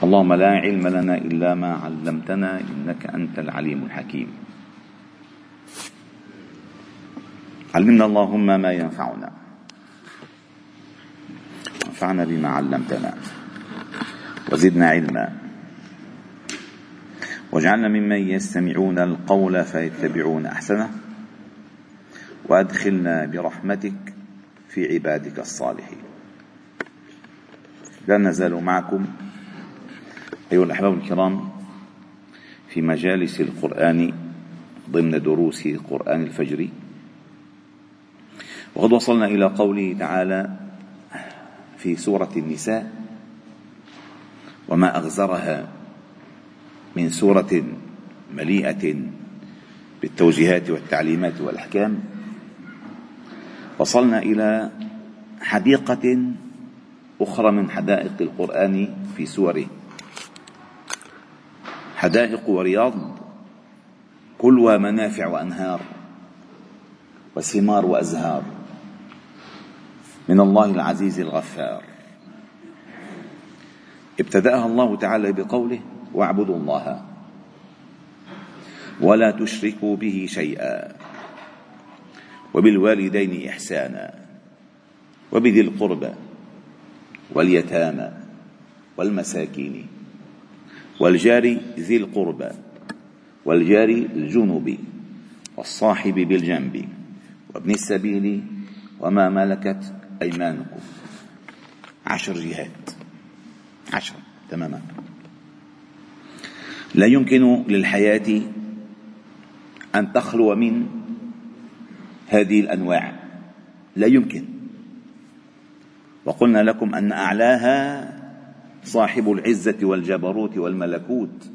اللهم لا علم لنا إلا ما علمتنا إنك أنت العليم الحكيم. علمنا اللهم ما ينفعنا. وانفعنا بما علمتنا. وزدنا علما. واجعلنا ممن يستمعون القول فيتبعون أحسنه. وأدخلنا برحمتك في عبادك الصالحين. لا نزال معكم. أيها الأحباب الكرام في مجالس القرآن ضمن دروس قرآن الفجر وقد وصلنا إلى قوله تعالى في سورة النساء وما أغزرها من سورة مليئة بالتوجيهات والتعليمات والأحكام وصلنا إلى حديقة أخرى من حدائق القرآن في سوره حدائق ورياض كلها منافع وأنهار وثمار وأزهار. من الله العزيز الغفار. ابتدأها الله تعالى بقوله واعبدوا الله ولا تشركوا به شيئا وبالوالدين إحسانا وبذي القربى واليتامى والمساكين. والجار ذي القربى والجار الجنب والصاحب بالجنب وابن السبيل وما ملكت أيمانكم. عشر جهات. عشر تماما. لا يمكن للحياة أن تخلو من هذه الأنواع. لا يمكن. وقلنا لكم أن أعلاها صاحب العزة والجبروت والملكوت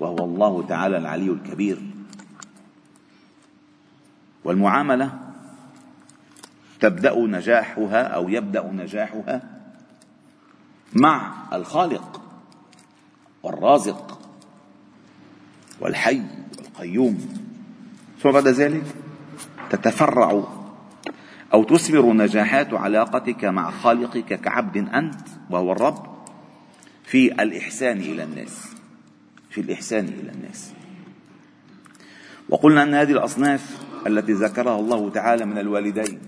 وهو الله تعالى العلي الكبير. والمعاملة تبدأ نجاحها أو يبدأ نجاحها مع الخالق والرازق والحي والقيوم. ثم بعد ذلك تتفرع أو تثمر نجاحات علاقتك مع خالقك كعبد أنت وهو الرب. في الإحسان إلى الناس. في الإحسان إلى الناس. وقلنا أن هذه الأصناف التي ذكرها الله تعالى من الوالدين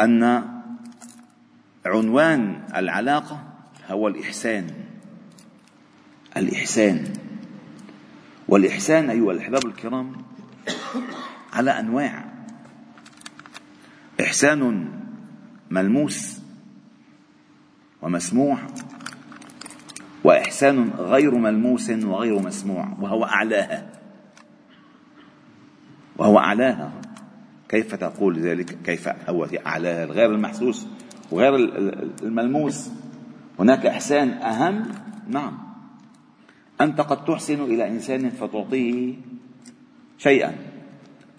أن عنوان العلاقة هو الإحسان. الإحسان. والإحسان أيها الأحباب الكرام على أنواع. إحسان ملموس ومسموع وإحسان غير ملموس وغير مسموع وهو أعلاها. وهو أعلاها. كيف تقول ذلك؟ كيف هو أعلاها؟ الغير المحسوس وغير الملموس. هناك إحسان أهم؟ نعم. أنت قد تحسن إلى إنسان فتعطيه شيئا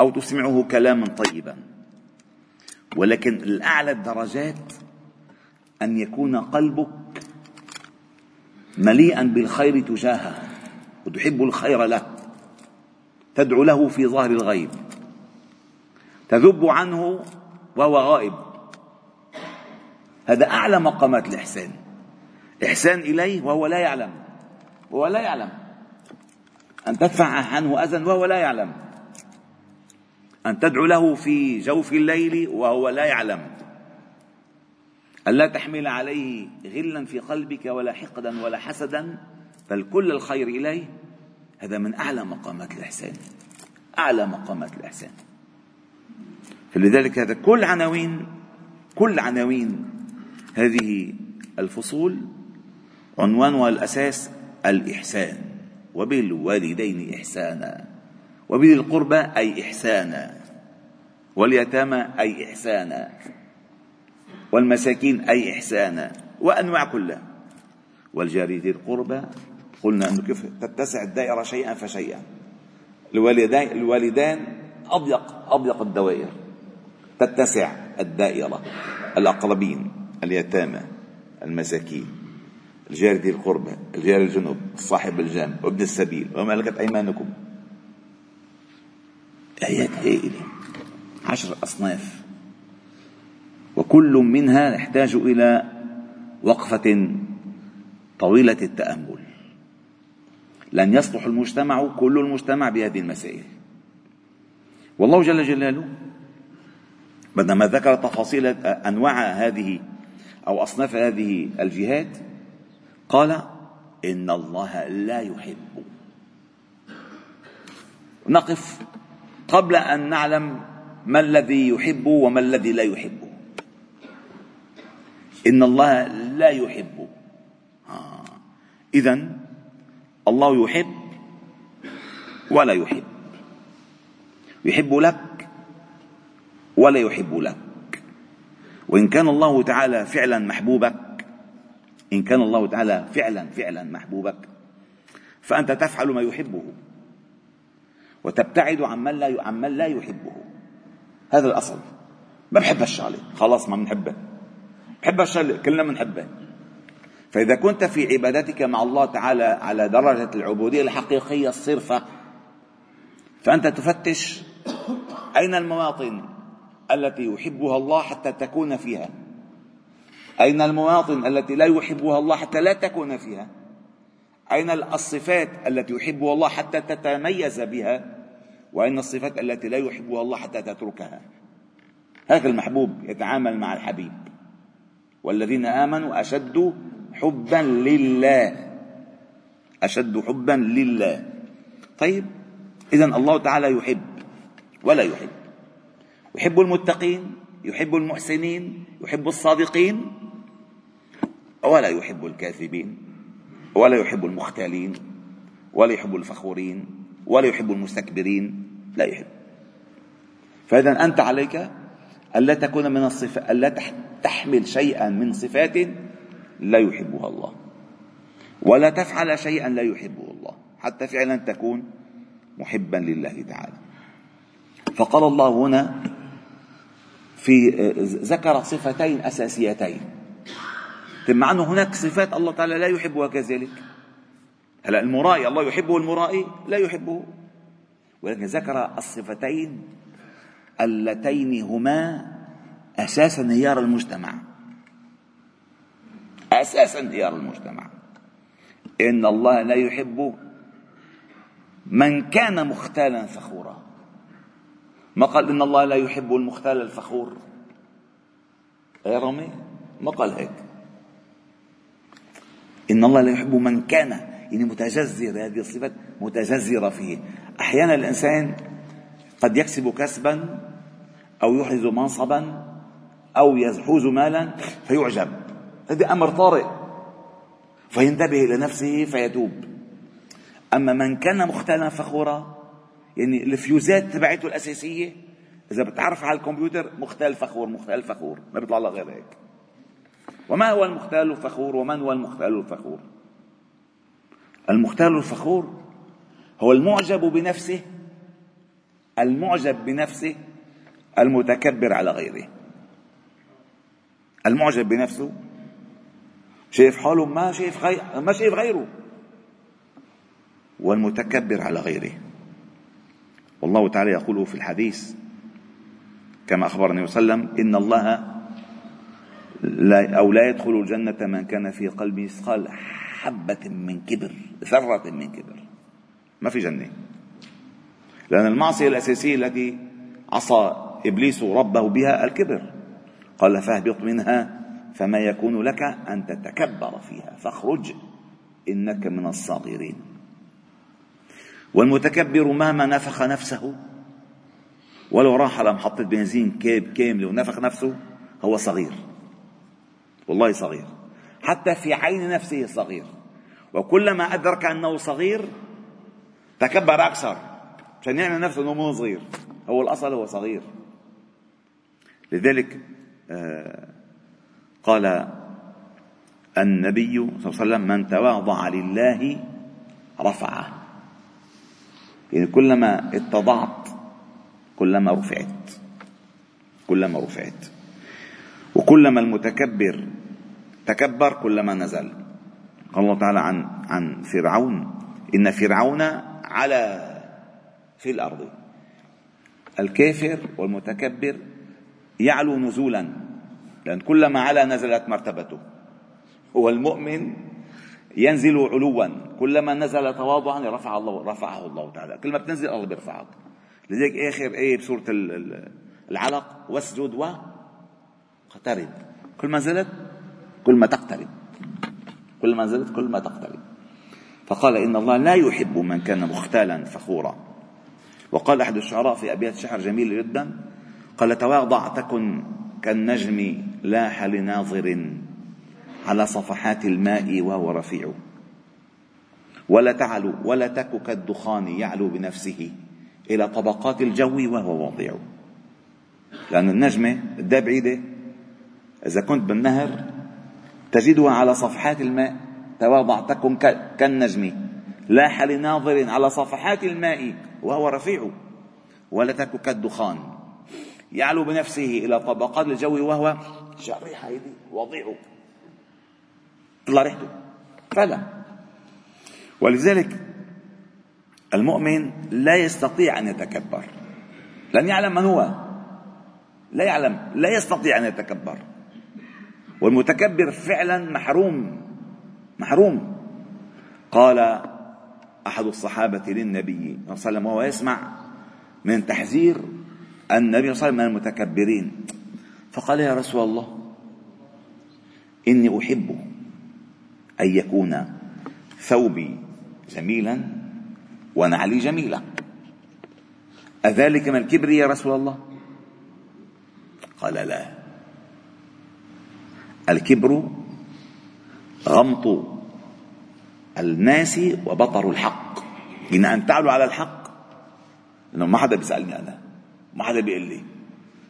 أو تسمعه كلاما طيبا ولكن الأعلى الدرجات أن يكون قلبك مليئا بالخير تجاهه وتحب الخير له تدعو له في ظهر الغيب تذب عنه وهو غائب. هذا أعلى مقامات الإحسان. إحسان إليه وهو لا يعلم وهو لا يعلم. أن تدفع عنه أذى وهو لا يعلم. أن تدعو له في جوف الليل وهو لا يعلم. ألا تحمل عليه غلا في قلبك ولا حقدا ولا حسدا؟ بل كل الخير إليه. هذا من أعلى مقامات الإحسان. أعلى مقامات الإحسان. فلذلك هذا كل عناوين كل عناوين هذه الفصول عنوانها الأساس الإحسان. وبالوالدين إحسانا. وبذي القربى أي إحسانا. واليتامى أي إحسانا. والمساكين أي إحسانا وأنواع كلها والجار ذي القربى قلنا أنه كيف تتسع الدائرة شيئا فشيئا. الوالدين الوالدان أضيق أضيق الدوائر. تتسع الدائرة. الأقربين اليتامى المساكين. الجار ذي القربى الجار الجنوب صاحب الجنب وابن السبيل. وما ملكت أيمانكم؟ آيات هائلة. عشر أصناف. وكل منها يحتاج إلى وقفة طويلة التأمل. لن يصلح المجتمع كل المجتمع بهذه المسائل. والله جل جلاله بعدما ذكر تفاصيل أنواع هذه أو أصناف هذه الجهات قال إن الله لا يحب. نقف قبل أن نعلم ما الذي يحب وما الذي لا يحب. إن الله لا يحب. آه. اذا الله يحب ولا يحب. يحب لك ولا يحب لك. وإن كان الله تعالى فعلا محبوبك إن كان الله تعالى فعلا فعلا محبوبك فأنت تفعل ما يحبه وتبتعد عن من لا عن من لا يحبه. هذا الأصل. ما بحب هالشغلة خلاص ما بنحبه. بحب هالشغلة كلنا بنحبه. فإذا كنت في عبادتك مع الله تعالى على درجة العبودية الحقيقية الصرفة فأنت تفتش أين المواطن التي يحبها الله حتى تكون فيها؟ أين المواطن التي لا يحبها الله حتى لا تكون فيها؟ أين الصفات التي يحبها الله حتى تتميز بها؟ وأين الصفات التي لا يحبها الله حتى تتركها؟ هذا المحبوب يتعامل مع الحبيب. والذين آمنوا أشد حبا لله. أشد حبا لله. طيب إذا الله تعالى يحب ولا يحب. يحب المتقين يحب المحسنين يحب الصادقين ولا يحب الكاذبين ولا يحب المختالين ولا يحب الفخورين ولا يحب المستكبرين لا يحب. فإذا أنت عليك ألا تكون من الصفات ألا تحمل شيئا من صفات لا يحبها الله. ولا تفعل شيئا لا يحبه الله. حتى فعلا تكون محبا لله تعالى. فقال الله هنا في ذكر صفتين أساسيتين. مع انه هناك صفات الله تعالى لا يحبها كذلك. هلا المرائي الله يحبه المرائي لا يحبه. ولكن ذكر الصفتين اللتين هما أساس انهيار المجتمع. أساس انهيار المجتمع. إن الله لا يحب من كان مختالا فخورا. ما قال إن الله لا يحب المختال الفخور؟ يا رامي ما قال هيك. إن الله لا يحب من كان يعني متجذر هذه الصفات متجذرة فيه. أحيانا الإنسان قد يكسب كسبا أو يحرز منصبا أو يحوز مالا فيعجب. هذا أمر طارئ. فينتبه إلى نفسه فيتوب. أما من كان مختالا فخورا يعني الفيوزات تبعته الأساسية إذا بتعرف على الكمبيوتر مختال فخور مختال فخور. ما بيطلع لك غير هيك. وما هو المختال الفخور ومن هو المختال الفخور؟ المختال الفخور هو المعجب بنفسه المعجب بنفسه المتكبر على غيره. المعجب بنفسه شايف حاله ما شايف غير ما شايف غيره. والمتكبر على غيره. والله تعالى يقول في الحديث كما أخبر النبي صلى الله عليه وسلم إن الله لا أو لا يدخل الجنة من كان في قلبه مثقال حبة من كبر ذرة من كبر. ما في جنة. لأن المعصية الأساسية التي عصى إبليس ربه بها الكبر. قال فاهبط منها فما يكون لك أن تتكبر فيها. فاخرج إنك من الصاغرين. والمتكبر مهما نفخ نفسه ولو راح على محطة بنزين كيب كاملة ونفخ نفسه هو صغير. والله صغير. حتى في عين نفسه صغير. وكلما أدرك أنه صغير تكبر أكثر. عشان يعمل نفسه أنه مو صغير. هو الأصل هو صغير. لذلك آه، قال النبي صلى الله عليه وسلم من تواضع لله رفعه. يعني كلما اتضعت كلما رفعت كلما رفعت. وكلما المتكبر تكبر كلما نزل. قال الله تعالى عن عن فرعون إن فرعون على في الأرض. الكافر والمتكبر يعلو نزولا لأن كلما علا نزلت مرتبته. والمؤمن ينزل علوا كلما نزل تواضعا رفع الله رفعه الله تعالى. كل ما بتنزل الله بيرفعك. لذلك آخر آية بسورة العلق واسجد واقترب كل ما نزلت كل ما تقترب. كل ما نزلت كل ما تقترب. فقال إن الله لا يحب من كان مختالا فخورا. وقال أحد الشعراء في أبيات شعر جميل جدا قال تواضع تكن كالنجم لاح لناظر على صفحات الماء وهو رفيع. ولا تعلو ولا تك كالدخان يعلو بنفسه إلى طبقات الجو وهو واضع. لأن النجمة قد بعيدة إذا كنت بالنهر تجدها على صفحات الماء تواضع تكن كالنجم لاح لناظر على صفحات الماء وهو رفيع ولا تك كالدخان يعلو بنفسه إلى طبقات الجو وهو شريح هيدي وضيع. طلع ريحته. فلا. ولذلك المؤمن لا يستطيع أن يتكبر. لن يعلم من هو. لا يعلم لا يستطيع أن يتكبر. والمتكبر فعلا محروم محروم. قال أحد الصحابة للنبي صلى الله عليه وسلم وهو يسمع من تحذير النبي صلى الله عليه وسلم من المتكبرين. فقال يا رسول الله إني أحب أن يكون ثوبي جميلا ونعلي جميلة أذلك من الكبر يا رسول الله؟ قال لا. الكبر غمط الناس وبطر الحق. إن أن تعلو على الحق. إنه ما حدا بيسألني أنا. ما حدا بيقول لي.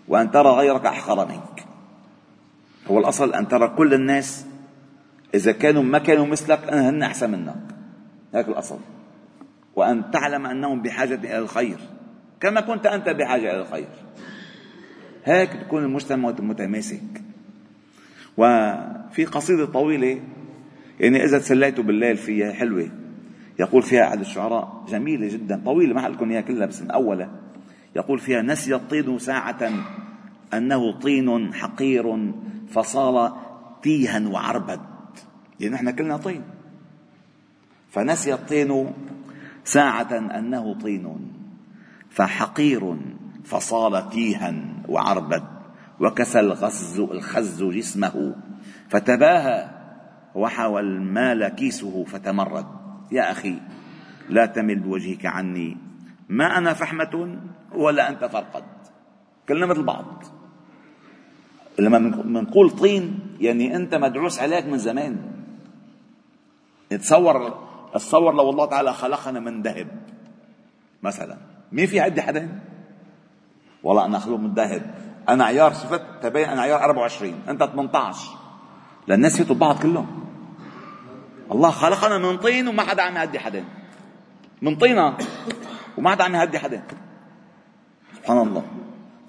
وأن ترى غيرك أحقر منك. هو الأصل أن ترى كل الناس إذا كانوا ما كانوا مثلك هن أحسن منك. هذا الأصل. وأن تعلم أنهم بحاجة إلى الخير. كما كنت أنت بحاجة إلى الخير. هيك تكون المجتمع متماسك. وفي قصيدة طويلة يعني إذا تسليتوا بالليل فيها حلوة. يقول فيها أحد الشعراء جميلة جدا طويلة ما لكم إياها كلها بس من أولها. يقول فيها نسي الطين ساعة أنه طين حقير فصار تيها وعربد. يعني نحن كلنا طين. فنسي الطين ساعة أنه طين فحقير فصار تيها وعربد. وكسى الغز الخز جسمه فتباهى وحوى المال كيسه فتمرد. يا أخي لا تمل وجهك عني. ما أنا فحمة ولا أنت فرقد. كلنا مثل بعض. لما بنقول طين يعني أنت مدعوس عليك من زمان. تصور تصور لو الله تعالى خلقنا من ذهب مثلا. مين في عندي حدا والله أنا اخلق من ذهب. أنا عيار شفت؟ تبين أنا عيار 24 أنت 18 للناس يفوتوا بعض كلهم. الله خلقنا من طين وما حدا عم يهدي حدا. من طينة وما حدا عم يهدي حدا. سبحان الله.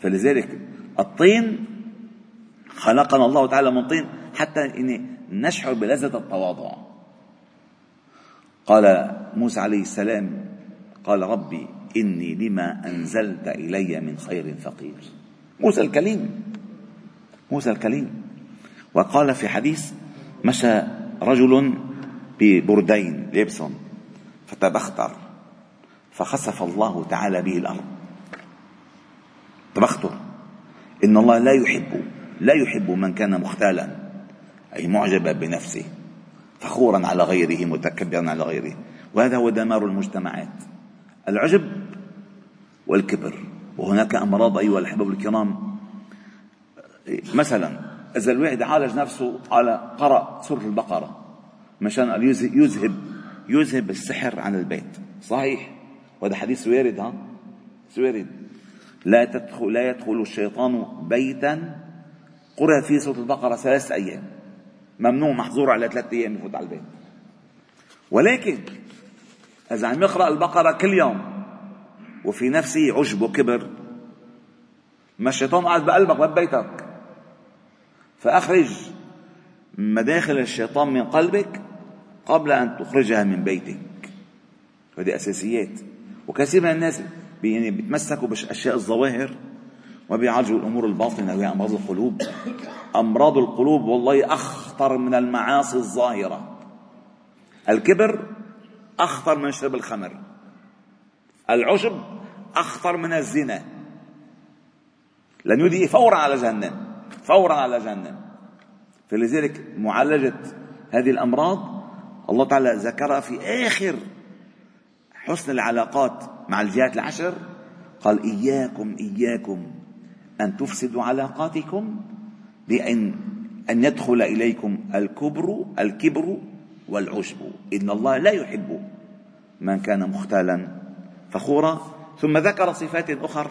فلذلك الطين خلقنا الله تعالى من طين حتى نشعر بلذة التواضع. قال موسى عليه السلام قال ربي إني لما أنزلت إلي من خير فقير. موسى الكليم. موسى الكليم. وقال في حديث مشى رجل ببردين لبسهم فتبختر فخسف الله تعالى به الأرض. تبختر إن الله لا يحب لا يحب من كان مختالا أي معجبا بنفسه فخورا على غيره متكبرا على غيره. وهذا هو دمار المجتمعات. العجب والكبر. وهناك أمراض أيها الأحباب الكرام. مثلا إذا الواحد عالج نفسه على قرأ سورة البقرة مشان يذهب يذهب السحر عن البيت. صحيح؟ وهذا حديث وارد ها؟ وارد. لا تدخل لا يدخل الشيطان بيتا قرأ فيه سورة البقرة ثلاث أيام. ممنوع محظور على ثلاثة أيام يفوت على البيت. ولكن إذا عم يقرأ البقرة كل يوم وفي نفسه عجب وكبر ما الشيطان قاعد بقلبك ببيتك فأخرج مداخل الشيطان من قلبك قبل أن تخرجها من بيتك. هذه أساسيات. وكثير من الناس يعني بيتمسكوا بأشياء الظواهر وبيعالجوا الأمور الباطنة وهي أمراض القلوب. أمراض القلوب والله أخطر من المعاصي الظاهرة. الكبر أخطر من شرب الخمر. العشب أخطر من الزنا. لن يدي فورا على جهنم فورا على جهنم. فلذلك معالجة هذه الأمراض الله تعالى ذكرها في آخر حسن العلاقات مع الجهات العشر قال إياكم إياكم أن تفسدوا علاقاتكم بأن أن يدخل إليكم الكبر الكبر والعشب. إن الله لا يحب من كان مختالا فخورا. ثم ذكر صفات أخر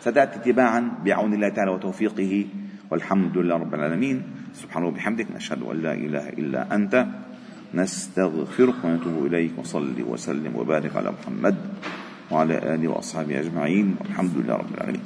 ستأتي تباعا بعون الله تعالى وتوفيقه. والحمد لله رب العالمين. سبحانه وبحمدك نشهد أن لا إله إلا أنت. نستغفرك ونتوب إليك وصلي وسلم وبارك على محمد وعلى آله وأصحابه أجمعين والحمد لله رب العالمين.